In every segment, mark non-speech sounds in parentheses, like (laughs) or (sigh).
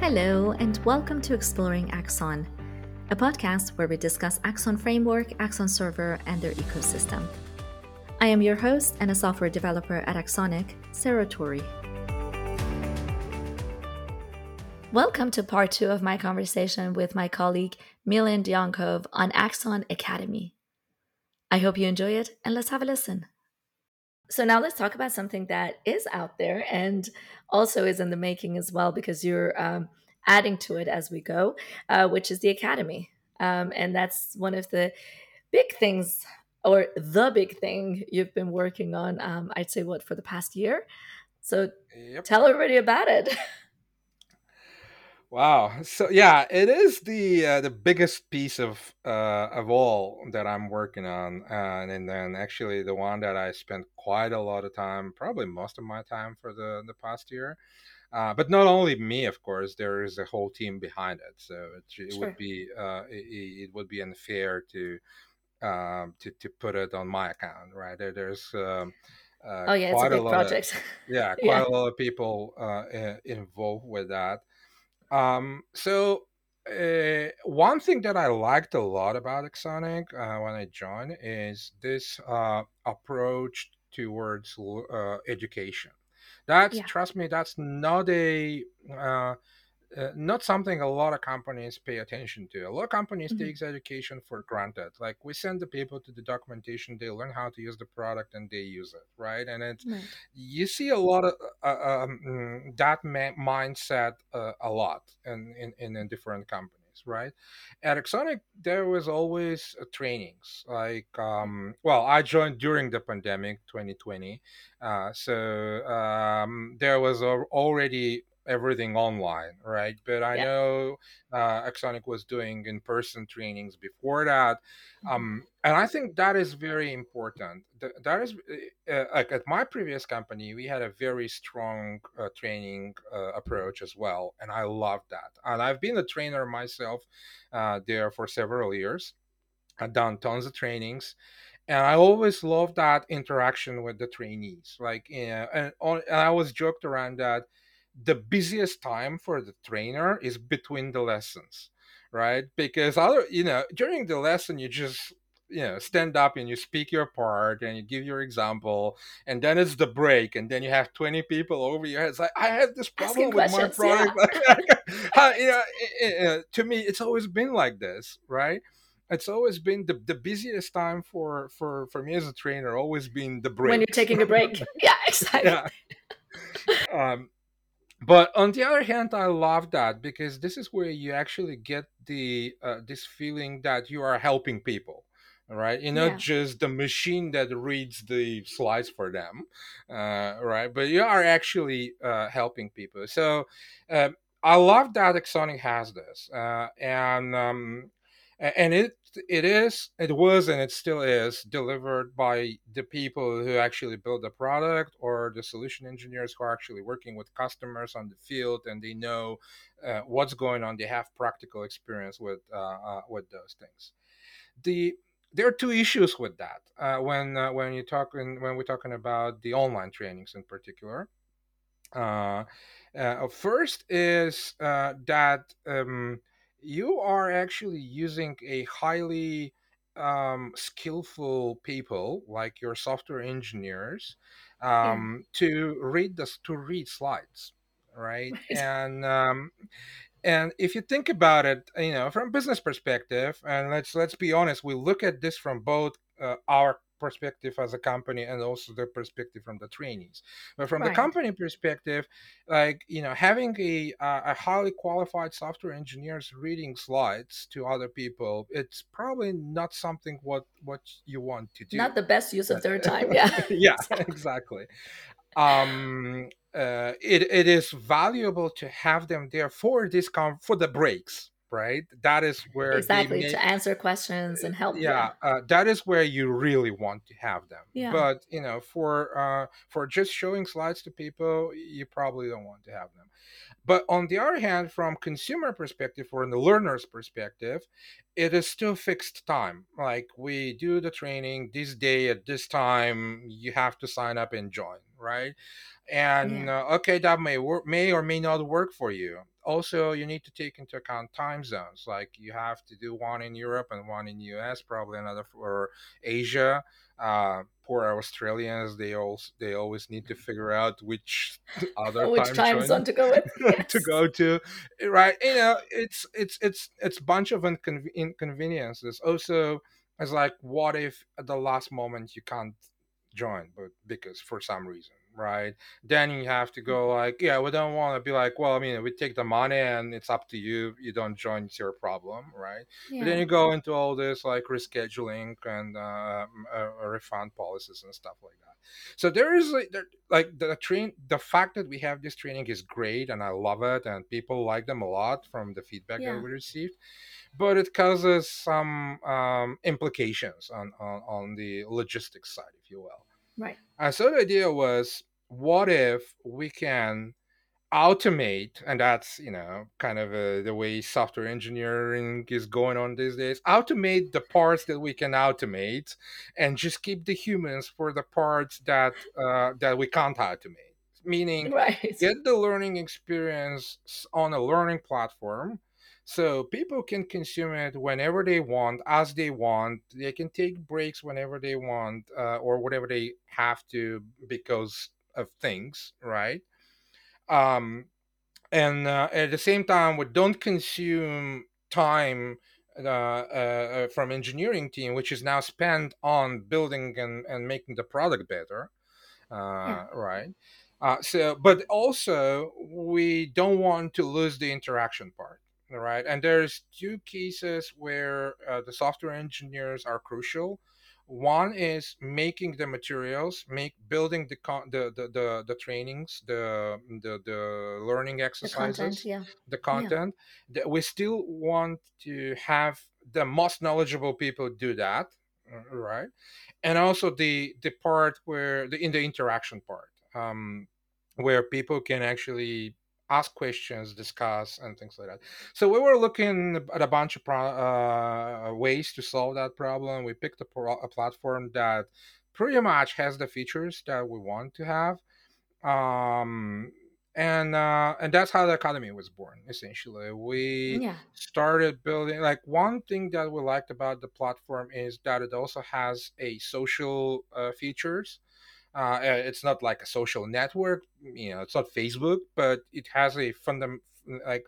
Hello, and welcome to Exploring Axon, a podcast where we discuss Axon Framework, Axon Server, and their ecosystem. I am your host and a software developer at AxonIQ, Sarah Torrey. Welcome to part two of my conversation with my colleague Milen Dyankov on Axon Academy. I hope you enjoy it, and let's have a listen. So, now let's talk about something that is out there and also is in the making as well, because you're um, adding to it as we go, uh, which is the Academy. Um, and that's one of the big things, or the big thing you've been working on, um, I'd say, what, for the past year? So, yep. tell everybody about it. (laughs) Wow. So yeah, it is the uh, the biggest piece of uh, of all that I'm working on, uh, and then actually the one that I spent quite a lot of time, probably most of my time for the the past year. Uh, but not only me, of course, there is a whole team behind it. So it, it sure. would be uh, it, it, would be unfair to um, to to put it on my account, right? There, there's um, uh, oh yeah, it's a big a project. Of, yeah, (laughs) quite yeah. a lot of people involved with that. Um, so uh, one thing that I liked a lot about AxonIQ uh, when I joined is this uh, approach towards uh, education. That's yeah. trust me, that's not a uh, not something a lot of companies pay attention to. A lot of companies mm-hmm. takes education for granted. Like we send the people to the documentation, they learn how to use the product, and they use it, right? And it's right. you see a lot of uh, uh um, mm, that ma- mindset uh, a lot in, in in different companies right? At AxonIQ, there was always uh, trainings. Like, um, well, I joined during the pandemic, 2020, uh, so um, there was already everything online, right? But I yeah. know uh, AxonIQ was doing in person trainings before that. Mm-hmm. Um, and I think that is very important. That is uh, like at my previous company, we had a very strong uh, training uh, approach as well. And I love that. And I've been a trainer myself uh, there for several years. I've done tons of trainings and I always loved that interaction with the trainees. Like, you know, and, and I was joked around that the busiest time for the trainer is between the lessons right? Because other you know during the lesson you just you know stand up and you speak your part and you give your example and then it's the break and then you have 20 people over your head. It's like i had this problem with my product. (laughs) Yeah. you know, it, it, to me it's always been like this right? It's always been the, the busiest time for for for me as a trainer always been the break when you're taking a break. (laughs) (laughs) Yeah exactly. Yeah. um but on the other hand i love that because this is where you actually get the uh, this feeling that you are helping people right? You're not yeah. just the machine that reads the slides for them uh, right? But you are actually uh, helping people. So um, i love that AxonIQ has this uh, and um, and it it is it was and it still is delivered by the people who actually build the product or the solution engineers who are actually working with customers on the field and they know uh, what's going on. They have practical experience with uh, uh, with those things. The there are two issues with that uh, when uh, when you talking when we're talking about the online trainings in particular. Uh, first is that um, you are actually using a highly um, skillful people like your software engineers um, yeah. to read this to read slides right, (laughs) right. and um, and if you think about it you know from business perspective and let's let's be honest we look at this from both uh, our perspective as a company and also the perspective from the trainees. But from right. the company perspective like you know having a a highly qualified software engineers reading slides to other people it's probably not something what what you want to do. Not the best use of their time (laughs) yeah. (laughs) Yeah (laughs) exactly. Um uh, it, it is valuable to have them there for this com- for the breaks right? That is where exactly make, to answer questions and help yeah uh, that is where you really want to have them. Yeah. but you know for uh, for just showing slides to people you probably don't want to have them. But on the other hand from consumer perspective or in the learner's perspective it is still fixed time. Like we do the training this day at this time you have to sign up and join right? And Yeah. uh, okay that may work may or may not work for you also you need to take into account time zones like you have to do one in europe and one in the us probably another for asia. Uh, poor australians they also they always need to figure out which (laughs) other Which time time zone to go with? (laughs) to go to right? You know it's it's it's it's a bunch of incon- inconveniences. Also it's like what if at the last moment you can't join but because for some reason right? Then you have to go like yeah we don't want to be like well i mean we take the money and it's up to you you don't join it's your problem right? But then you go into all this like rescheduling and uh, uh, refund policies and stuff like that. So there is like, there, like the train the fact that we have this training is great and i love it and people like them a lot from the feedback that we received but it causes some um, implications on, on on the logistics side if you will. Right. And so the idea was what if we can automate and that's you know kind of uh, the way software engineering is going on these days automate the parts that we can automate and just keep the humans for the parts that uh, that we can't automate meaning (laughs) Right. get the learning experience on a learning platform so people can consume it whenever they want as they want. They can take breaks whenever they want uh, or whatever they have to because of things right? Um, and uh, at the same time we don't consume time uh, uh, from engineering team which is now spent on building and, and making the product better Yeah. uh, right? Uh, so but also we don't want to lose the interaction part right and there's two cases where uh, the software engineers are crucial one is making the materials make building the con- the, the the the trainings the the the learning exercises, The content. Yeah. the content that we still want to have the most knowledgeable people do that uh, right and also the the part where the in the interaction part um where people can actually ask questions discuss and things like that. So we were looking at a bunch of pro- uh, ways to solve that problem. We picked a, pro- a platform that pretty much has the features that we want to have um and uh and that's how the academy was born essentially. We Yeah. started building like one thing that we liked about the platform is that it also has a social uh, features uh, uh, it's not like a social network you know it's not facebook but it has a fundam like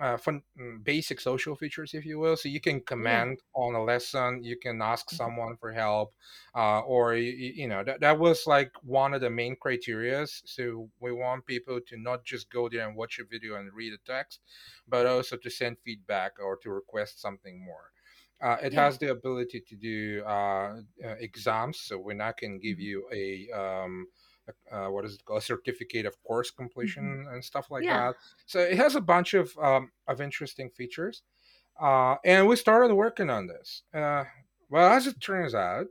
uh, fun, mm, basic social features, if you will. So you can Yeah. comment on a lesson, you can ask Mhm. someone for help, uh, or you, you know that, that was like one of the main criterias. So we want people to not just go there and watch a video and read a text, but also to send feedback or to request something more. Uh, it Yeah. has the ability to do uh, uh, exams, so when I can give Mhm. you a um, uh, what is it called, a certificate of course Mhm. completion and stuff like Yeah. that. So it has a bunch of um, of interesting features, uh, and we started working on this. Uh, well, as it turns out,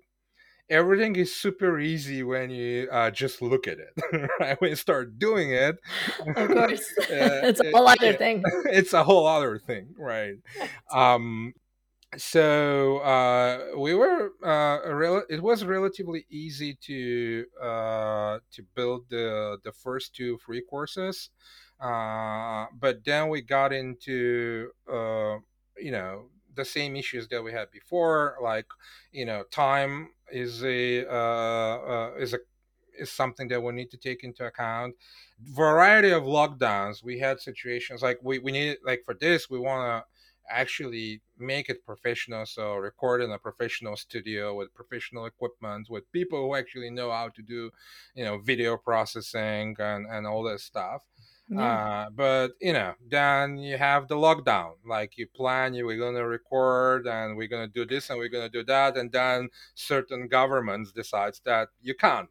everything is super easy when you uh, just look at it. (laughs) right? When you start doing it, Of course. (laughs) uh, (laughs) it's a it, whole other it- thing. it's a whole other thing, right? Right. Um, so uh, we were uh, rel- it was relatively easy to uh, to build the the first two free courses uh, but then we got into uh, you know the same issues that we had before like you know time is a uh, is a is something that we need to take into account. Variety of lockdowns we had situations like we, we need like for this we want to actually make it professional so record in a professional studio with professional equipment with people who actually know how to do you know video processing and and all this stuff Yeah. uh, but you know then you have the lockdown like you plan you we're gonna record and we're gonna do this and we're gonna do that and then certain governments decides that you can't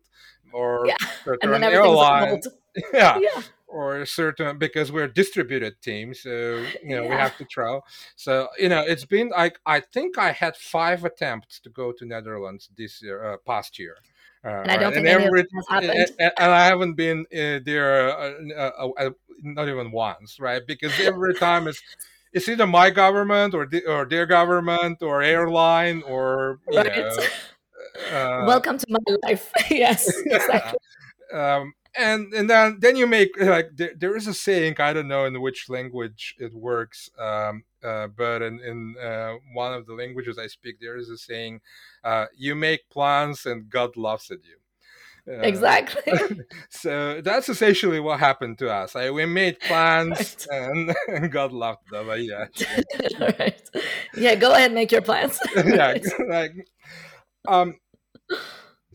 or Yeah. (laughs) Certain everything's on airline hold. (laughs) yeah Yeah. Or certain because we're a distributed team so you know we have to travel so you know it's been like i think i had five attempts to go to netherlands this year uh, past year uh, And I don't right? think and every and, and- i haven't been uh, there uh, uh, uh, not even once right because every time it's it's either my government or the, or their government or airline or (laughs) you Right. know uh, Welcome to my life. (laughs) yes, (laughs) yeah exactly. um, and and then then you make (laughs) like there, there is a saying I don't know in which language it works, um, uh, but in, in uh, one of the languages I speak, there is a saying: uh, "You make plans and God laughs at you." Uh, exactly. (laughs) so that's essentially what happened to us. Like, we made plans right. (laughs) and, and, God laughed at them. Yeah. right. Yeah. Go ahead, and make your plans. yeah. Like, um,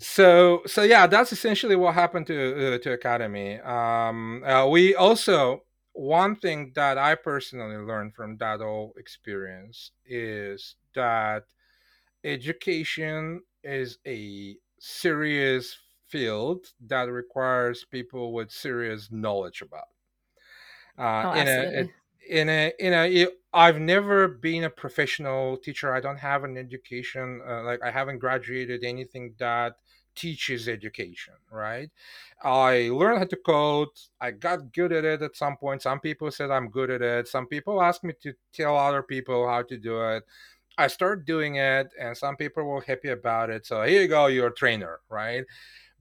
so so yeah that's essentially what happened to uh, to academy. Um, uh, we also one thing that i personally learned from that whole experience is that education is a serious field that requires people with serious knowledge about. Uh, oh, in a, in a in a i've never been a professional teacher. I don't have an education uh, like i haven't graduated anything that teaches education right? I learned how to code i got good at it at some point. Some people said i'm good at it. Some people asked me to tell other people how to do it. I started doing it and some people were happy about it. So here you go you're a trainer right?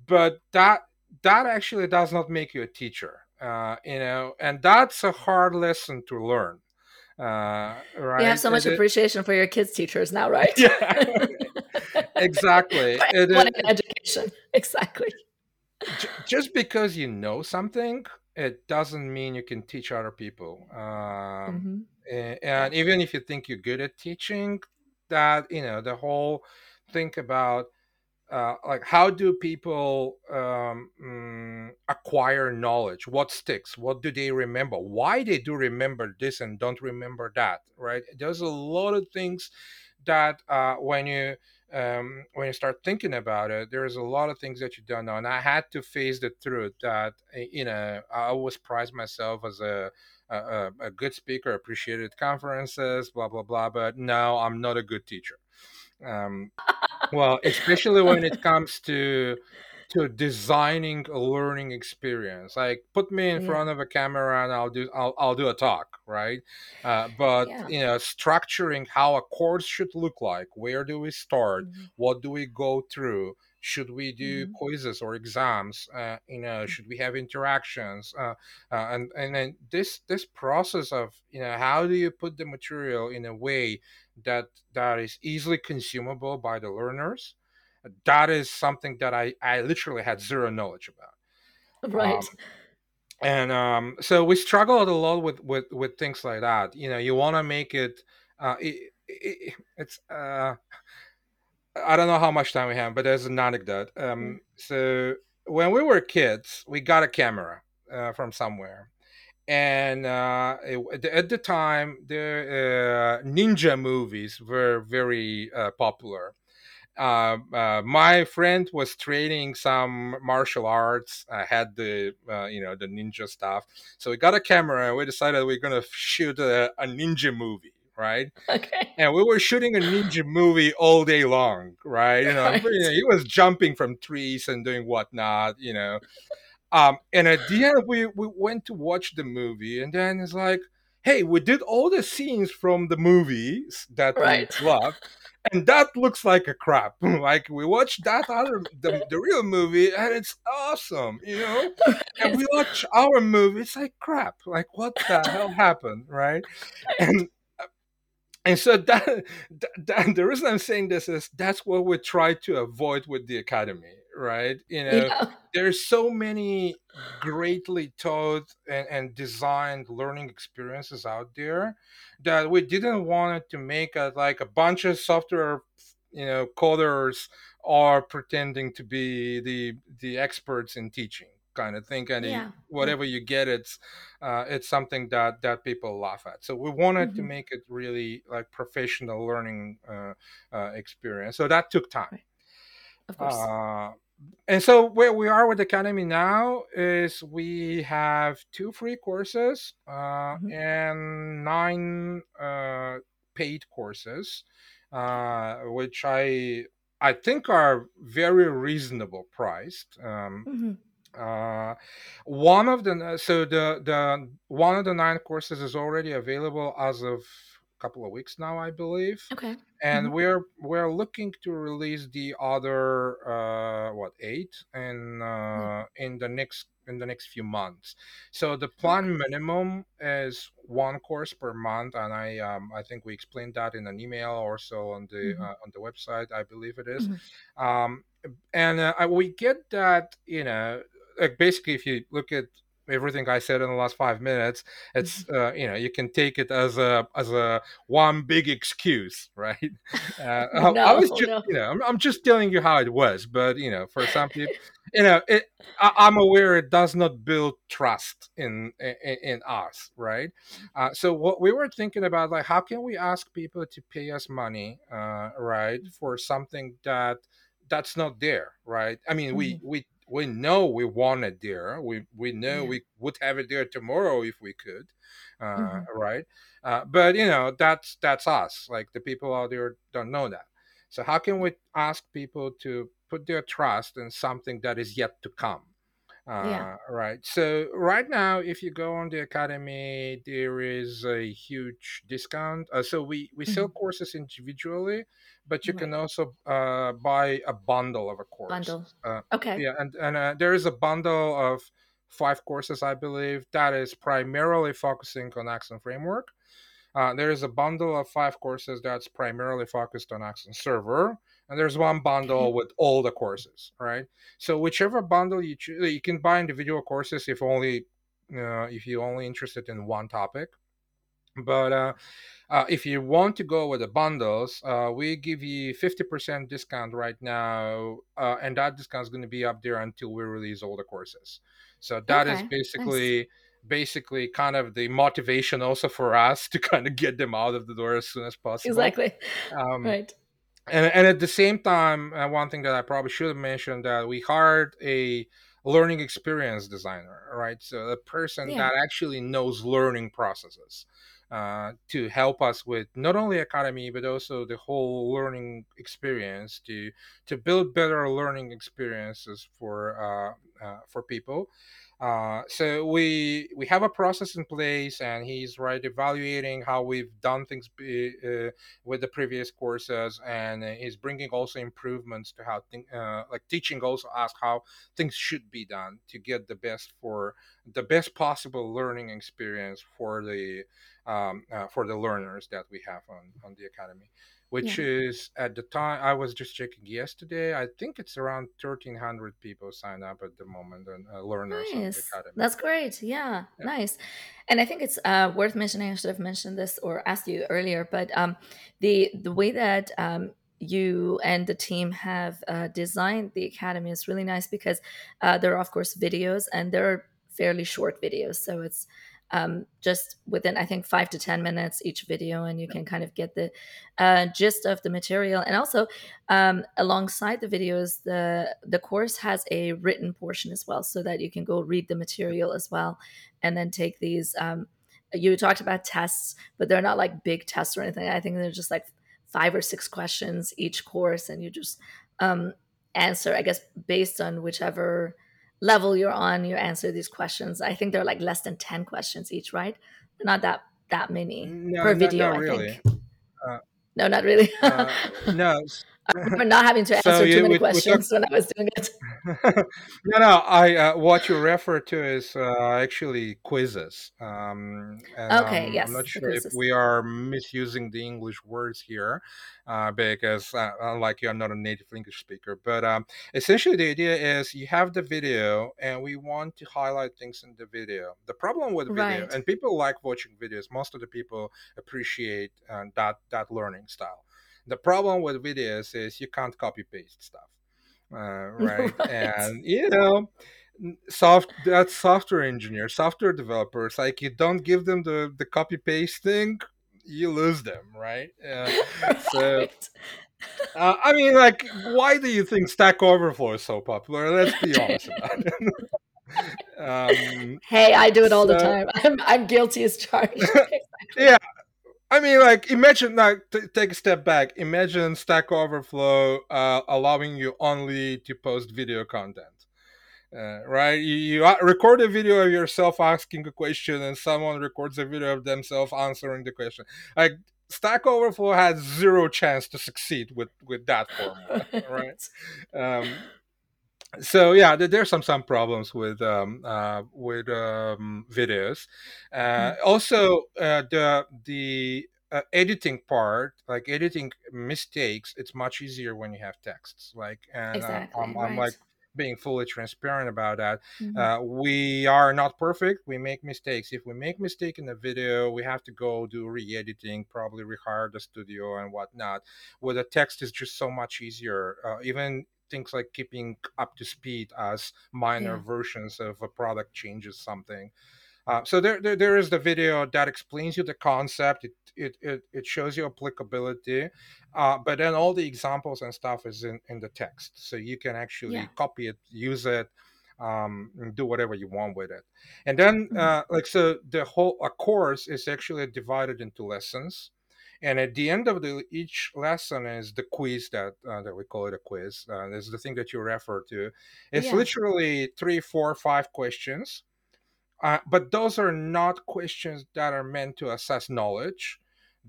But that that actually does not make you a teacher uh, you know and that's a hard lesson to learn uh, right you have so much it, appreciation for your kids teachers now right? Yeah. (laughs) Exactly. It, what an education. Exactly. Just because you know something it doesn't mean you can teach other people. Um, mm-hmm. and, and even if you think you're good at teaching that you know the whole think about uh, like how do people um, mm, acquire knowledge? What sticks? What do they remember? Why they do remember this and don't remember that right? There's a lot of things that uh, when you um, when you start thinking about it there's a lot of things that you don't know and i had to face the truth that eh, you know i always prize myself as a a, a good speaker appreciated conferences blah blah blah but no i'm not a good teacher. Um, well, especially when it (laughs) comes to to designing a learning experience. Like put me in yeah. front of a camera and I'll do I'll I'll do a talk, right? Uh, but yeah. you know, structuring how a course should look like. Where do we start? Mm-hmm. What do we go through? should we do mm-hmm. quizzes or exams uh, you know should we have interactions uh, uh, and and then this this process of you know how do you put the material in a way that that is easily consumable by the learners. That is something that i i literally had zero knowledge about. (laughs) Right. Um, and um, so we struggled a lot with with with things like that. You know you want to make it, uh, it, it it's uh I don't know how much time we have, but there's an anecdote. Um, mm. so when we were kids, we got a camera uh, from somewhere, and uh, it, at the time, the uh, ninja movies were very uh, popular. Uh, uh, my friend was training some martial arts. I had the you know the ninja stuff, so we got a camera and we decided we are gonna shoot a, a ninja movie right? Okay. And we were shooting a ninja movie all day long, right? You know, (laughs) right. you know, he was jumping from trees and doing whatnot, you know. Um, and at the end, we we went to watch the movie, and then it's like, hey, we did all the scenes from the movies that right. (laughs) we love. And that looks like a crap. (laughs) like we watched that other the, the real movie and it's awesome, you know. And we (laughs) watch our movie, it's like crap. Like what the hell happened, right? And and so that, that, the reason i'm saying this is that's what we try to avoid with the academy right you know yeah. there's so many greatly taught and, and, designed learning experiences out there that we didn't want to make a, like a bunch of software you know coders are pretending to be the the experts in teaching kind of thing and yeah. whatever you get it's uh, it's something that that people laugh at so we wanted mm-hmm. to make it really like professional learning uh, uh, experience so that took time. Of course uh, and so where we are with the academy now is we have two free courses uh, mm-hmm. and nine uh, paid courses which i I think are very reasonable priced. Um, mm-hmm uh, one of the so the the one of the nine courses is already available as of couple of weeks now, I believe. Okay. And Mhm. we're we're looking to release the other uh, what eight in Yeah. uh, in the next in the next few months. So the plan minimum is one course per month, and I um, I think we explained that in an email or so on the Mhm. uh, on the website. I believe it is. Mhm. Um, and uh, we get that you know like basically if you look at everything I said in the last five minutes, it's Mhm. uh, you know you can take it as a as a one big excuse, (laughs) right? Uh, I, (laughs) I No, was just no. you know I'm, I'm just telling you how it was, but you know for some people, (laughs) you know it, I, I'm aware it does not build trust in in, in us, right? Uh, so what we were thinking about like how can we ask people to pay us money, uh, right, for something that that's not there, right? I mean, we Mhm. we we know we want it there. We we know Yeah. we would have it there tomorrow if we could, uh, Mhm. right? Uh, but you know, that's that's us. Like the people out there don't know that. So how can we ask people to put their trust in something that is yet to come? Yeah. Uh, right. So right now, if you go on the academy, there is a huge discount. Uh, so we we sell Mhm. courses individually, but you can also uh, buy a bundle of a course. Bundle. Uh, Okay. yeah, and and uh, there is a bundle of five courses, I believe, that is primarily focusing on Axon Framework. Uh, there is a bundle of five courses that's primarily focused on Axon Server, and there's one bundle with all the courses, right? So whichever bundle you choose, you can buy individual courses if only uh, if you're only interested in one topic. But uh, uh, if you want to go with the bundles, uh, we give you 50% discount right now, uh, and that discount is going to be up there until we release all the courses. So that is Okay. Nice. basically basically kind of the motivation also for us (laughs) to kind of get them out of the door as soon as possible. Exactly. Um, Right. And, and at the same time, uh, one thing that I probably should have mentioned that we hired a learning experience designer, right? So a person Yeah. that actually knows learning processes uh, to help us with not only academy but also the whole learning experience to to build better learning experiences for uh, uh, for people. Uh, so we we have a process in place, and he's right evaluating how we've done things be, uh, with the previous courses, and uh, he's bringing also improvements to how think, uh, like teaching also ask how things should be done to get the best for the best possible learning experience for the um, uh, for the learners that we have on on the academy which Yeah. is at the time I was just checking yesterday. I think it's around thirteen hundred people sign up at the moment and uh, learners on the Nice. academy. That's great. Yeah. Yeah. Nice. And I think it's uh, worth mentioning. I should have mentioned this or asked you earlier, but um, the the way that um, you and the team have uh, designed the academy is really nice because uh, there are of course videos and they're fairly short videos, so it's um, just within I think five to ten minutes each video, and you can kind of get the uh, gist of the material. And also, um, alongside the videos, the the course has a written portion as well, so that you can go read the material as well, and then take these. Um, you talked about tests, but they're not like big tests or anything. I think they're just like five or six questions each course, and you just um, answer, I guess, based on whichever level you're on, you answer these questions. I think they're like less than 10 questions each, right? They're not that that many No, per no, video, not I really. think. Uh, No, not really. uh, (laughs) no. (laughs) Remember not having to so answer too many we, we talk, questions when I was doing it. (laughs) no, no. I uh, what you refer to is uh, actually quizzes, um, and Okay, I'm yes, not the sure if we are misusing the English words here, uh, because uh, unlike you, I'm not a native English speaker. But um, essentially, the idea is you have the video, and we want to highlight things in the video. The problem with video, Right. and people like watching videos. Most of the people appreciate uh, that that learning style. The problem with videos is you can't copy paste stuff uh, (laughs) right? right. And you know, soft that's software engineers, software developers. Like you don't give them the the copy paste thing, you lose them, right? Uh, so (laughs) uh, I mean, like, why do you think Stack Overflow is so popular? Let's be honest about it. (laughs) um, hey, I do it all the time. I'm, I'm guilty as charged. yeah, I mean, like, imagine like t- take a step back. Imagine Stack Overflow uh, allowing you only to post video content. Uh, right? You, you uh, record a video of yourself asking a question, and someone records a video of themselves answering the question. Like, Stack Overflow has zero chance to succeed with with that format, (laughs) right? Um, so yeah, there, there's some some problems with um, uh, with um, videos. Uh, mm. Also, uh, the the uh, editing part, like editing mistakes, it's much easier when you have texts. Like, and exactly, I'm, I'm like being fully transparent about that. Mm-hmm. Uh, we are not perfect. We make mistakes. If we make mistake in the video, we have to go do re-editing, probably rehire the studio and whatnot. With a text, is just so much easier. Uh, even things like keeping up to speed as minor yeah. versions of a product changes something. Uh, so there, there, there is the video that explains you the concept. It it it, it shows you applicability, uh, but then all the examples and stuff is in in the text, so you can actually yeah. copy it, use it, um, do whatever you want with it. And then mm-hmm. uh, like so, the whole a course is actually divided into lessons. And at the end of the each lesson is the quiz that uh, that we call it a quiz. Uh, is the thing that you refer to. It's yeah. literally three, four, five questions uh, but those are not questions that are meant to assess knowledge.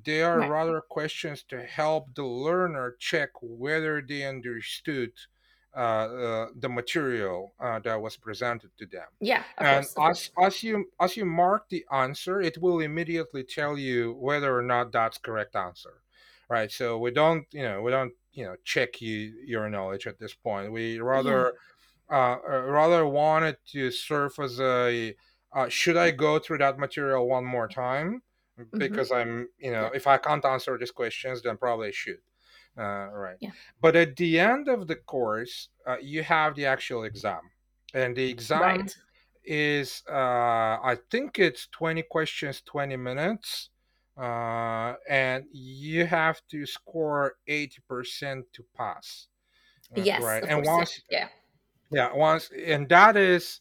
They are right. rather questions to help the learner check whether they understood uh, uh, the material uh, that was presented to them. Yeah, and course, as as you as you mark the answer, it will immediately tell you whether or not that's correct answer. Right. So we don't, you know, we don't, you know, check you your knowledge at this point. We rather yeah. Uh, uh, rather wanted to serve as a uh, should I go through that material one more time? Mm-hmm. Because mm-hmm. I'm, you know, if I can't answer these questions, then probably I should. Uh, right. Yeah. But at the end of the course, uh, you have the actual exam, and the exam right. is, uh, I think it's twenty questions, twenty minutes, uh, and you have to score eighty percent to pass. Uh, yes. Right. and once, yeah. Yeah. Once, and that is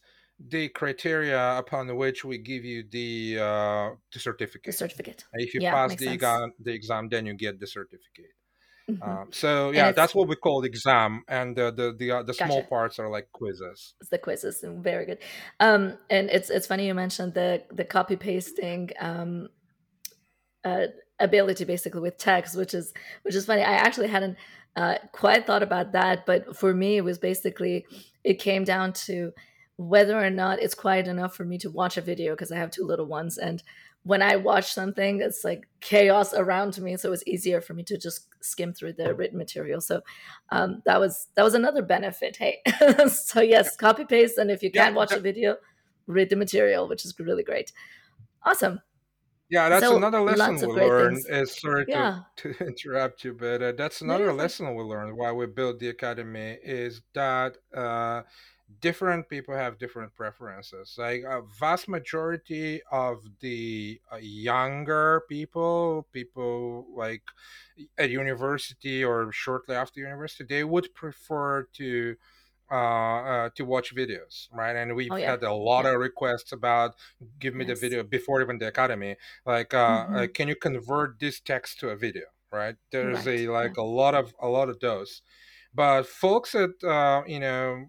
the criteria upon which we give you the uh, the certificate. The certificate. If you yeah, pass the exam, the exam, then you get the certificate. Mm-hmm. Um, so yeah, that's what we call the exam, and the the the, uh, the gotcha. small parts are like quizzes. It's the quizzes, very good. Um, and it's it's funny you mentioned the the copy pasting um, uh, ability basically with text, which is which is funny. I actually hadn't uh, quite thought about that, but for me, it was basically it came down to whether or not it's quiet enough for me to watch a video because I have two little ones. And when I watch something, it's like chaos around me. So it's easier for me to just skim through the written material. So um, that was that was another benefit. Hey, (laughs) so yes, copy paste, and if you can't yeah, watch a video, read the material, which is really great. Awesome. Yeah, that's so, another lesson we learned. Is sorry yeah. to, (laughs) to interrupt you, but uh, that's another lesson we learned why we built the academy is that uh, different people have different preferences like a vast majority of the uh, younger people people like at university or shortly after university they would prefer to uh, uh, to watch videos, right? And we've oh, yeah. had a lot yeah. of requests about give me the video before even the academy. Like, uh, mm-hmm. can you convert this text to a video, right? There's right. a like yeah. a lot of a lot of those, but folks at uh, you know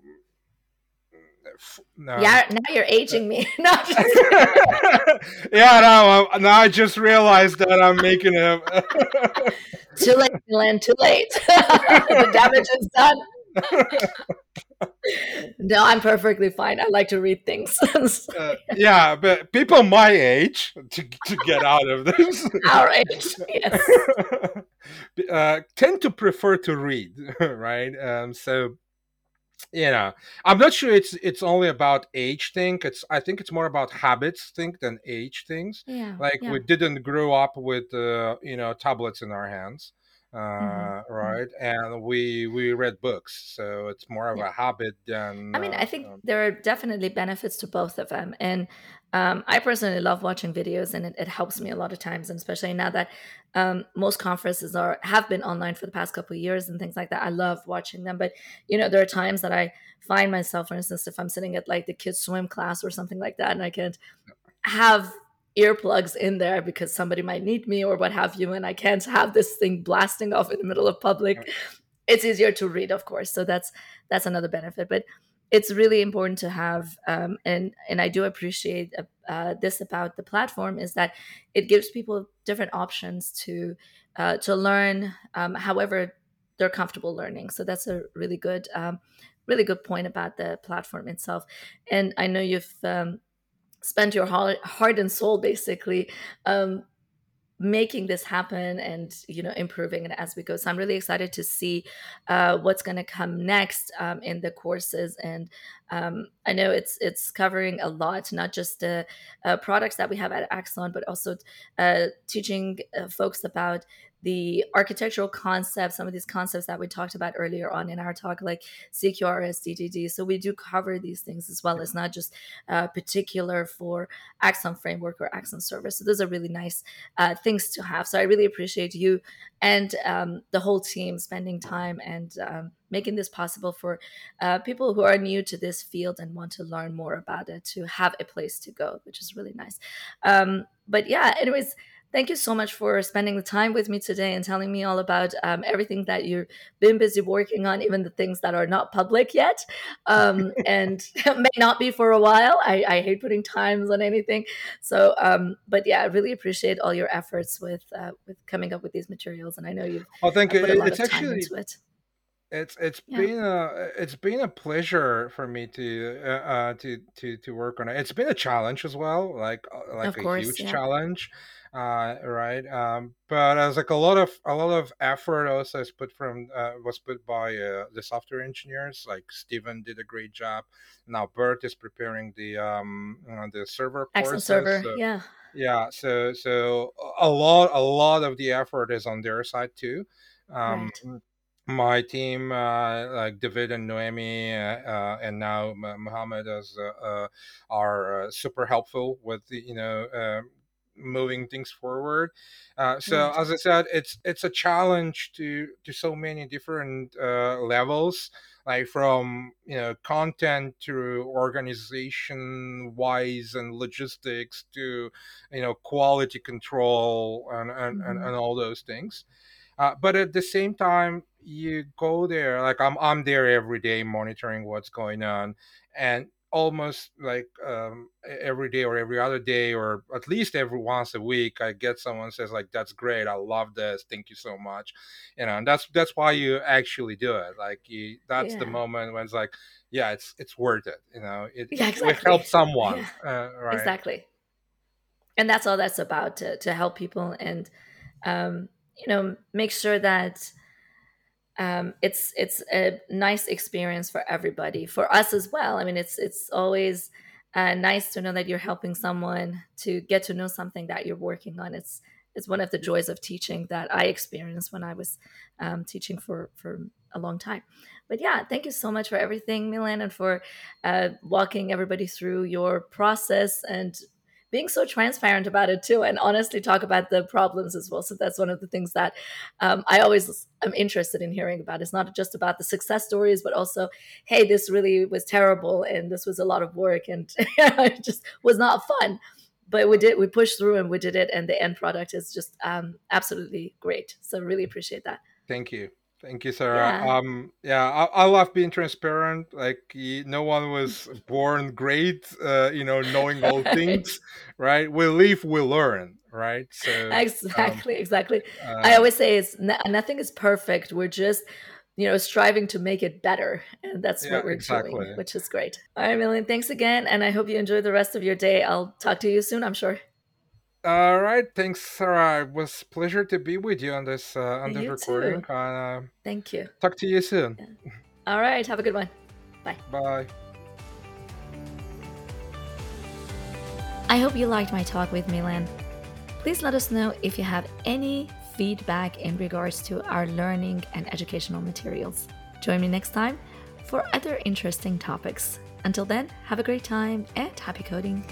no. Yeah, now you're aging me. (laughs) no, (laughs) yeah, no, now I just realized that I'm making a (laughs) too late, Glenn. Too late. the damage is done. no, I'm perfectly fine. I like to read things. uh, yeah, but people my age to to get out of this, our age, yes, uh, tend to prefer to read, right? Um, so you know i'm not sure it's it's only about age thing it's i think it's more about habits thing than age things yeah like yeah. we didn't grow up with uh, you know tablets in our hands uh, mm-hmm. right and we we read books so it's more of yeah. a habit than i mean uh, i think um, there are definitely benefits to both of them and um, I personally love watching videos, and it, it, helps me a lot of times, and especially now that um, most conferences are have been online for the past couple of years and things like that. I love watching them, but you know, there are times that I find myself, for instance, if I'm sitting at like the kids swim class or something like that, and I can't have earplugs in there because somebody might need me or what have you, and I can't have this thing blasting off in the middle of public. It's easier to read, of course, so that's that's another benefit, but it's really important to have um, and and i do appreciate uh, uh, this about the platform is that it gives people different options to uh, to learn um, however they're comfortable learning. So that's a really good um, really good point about the platform itself. And i know you've um, spent your heart and soul basically um, making this happen and you know improving it as we go. So i'm really excited to see uh, what's going to come next um, in the courses and um, i know it's it's covering a lot not just the uh, products that we have at axon but also uh, teaching uh, folks about the architectural concepts, some of these concepts that we talked about earlier on in our talk, like CQRS, DDD. So we do cover these things as well. It's not just uh, particular for Axon framework or Axon server. So those are really nice uh, things to have. So I really appreciate you and um, the whole team spending time and um, making this possible for uh, people who are new to this field and want to learn more about it to have a place to go, which is really nice. Um, but yeah, anyways Thank you so much for spending the time with me today and telling me all about um, everything that you've been busy working on, even the things that are not public yet um, (laughs) and (laughs) may not be for a while. I, I hate putting times on anything. So, um, but yeah, I really appreciate all your efforts with uh, with coming up with these materials. And I know you've well, thank you. it's actually it. It's it's yeah. been a it's been a pleasure for me to uh, uh, to to to work on it. It's been a challenge as well, like uh, like of a course, huge yeah. challenge uh, right? Um, but as like a lot of a lot of effort also is put from uh, was put by uh, the software engineers. Like Steven did a great job. Now Bert is preparing the um uh, the server Excellent server, so, yeah. Yeah, so so a lot a lot of the effort is on their side too. Um, right my team, uh, like David and Noemi, uh, uh, and now Mohammed, as uh, are super helpful with the, you know moving things forward. Uh, so as I said, it's it's a challenge to to so many different uh, levels, like from you know content to organization wise and logistics to you know quality control and and, mm-hmm. and, and all those things. Uh, but at the same time, you go there like I'm I'm there every day monitoring what's going on, and almost like um, every day or every other day or at least every once a week i get someone says like that's great i love this thank you so much you know and that's that's why you actually do it like you, that's yeah. the moment when it's like yeah it's it's worth it you know it, yeah, exactly. it helps (laughs) someone yeah. uh, right exactly and that's all that's about to, to help people and um, you know make sure that um, it's it's a nice experience for everybody, for us as well. I mean, it's it's always uh, nice to know that you're helping someone to get to know something that you're working on. It's it's one of the joys of teaching that I experienced when I was um, teaching for for a long time. But yeah, thank you so much for everything, Milen, and for uh, walking everybody through your process and being so transparent about it too and honestly talk about the problems as well. So that's one of the things that um, i always am interested in hearing about. It's not just about the success stories but also hey this really was terrible and this was a lot of work and (laughs) it just was not fun. But we did we pushed through and we did it and the end product is just um, absolutely great. So really appreciate that. Thank you Thank you, Sarah. Yeah. Um, yeah, I, I love being transparent. Like, no one was born great, uh, you know, knowing all (laughs) things, right? We live, we learn, right? So exactly, um, exactly. Uh, I always say it's nothing is perfect. We're just, you know, striving to make it better, and that's yeah, what we're exactly. doing, which is great. All right, Milen, thanks again, and I hope you enjoy the rest of your day. I'll talk to you soon. I'm sure. All right, thanks, Sarah. It was pleasure to be with you on this uh, on this recording. Uh, Thank you. Talk to you soon. Yeah. All right, have a good one. Bye. Bye. I hope you liked my talk with Milen. Please let us know if you have any feedback in regards to our learning and educational materials. Join me next time for other interesting topics. Until then, have a great time and happy coding.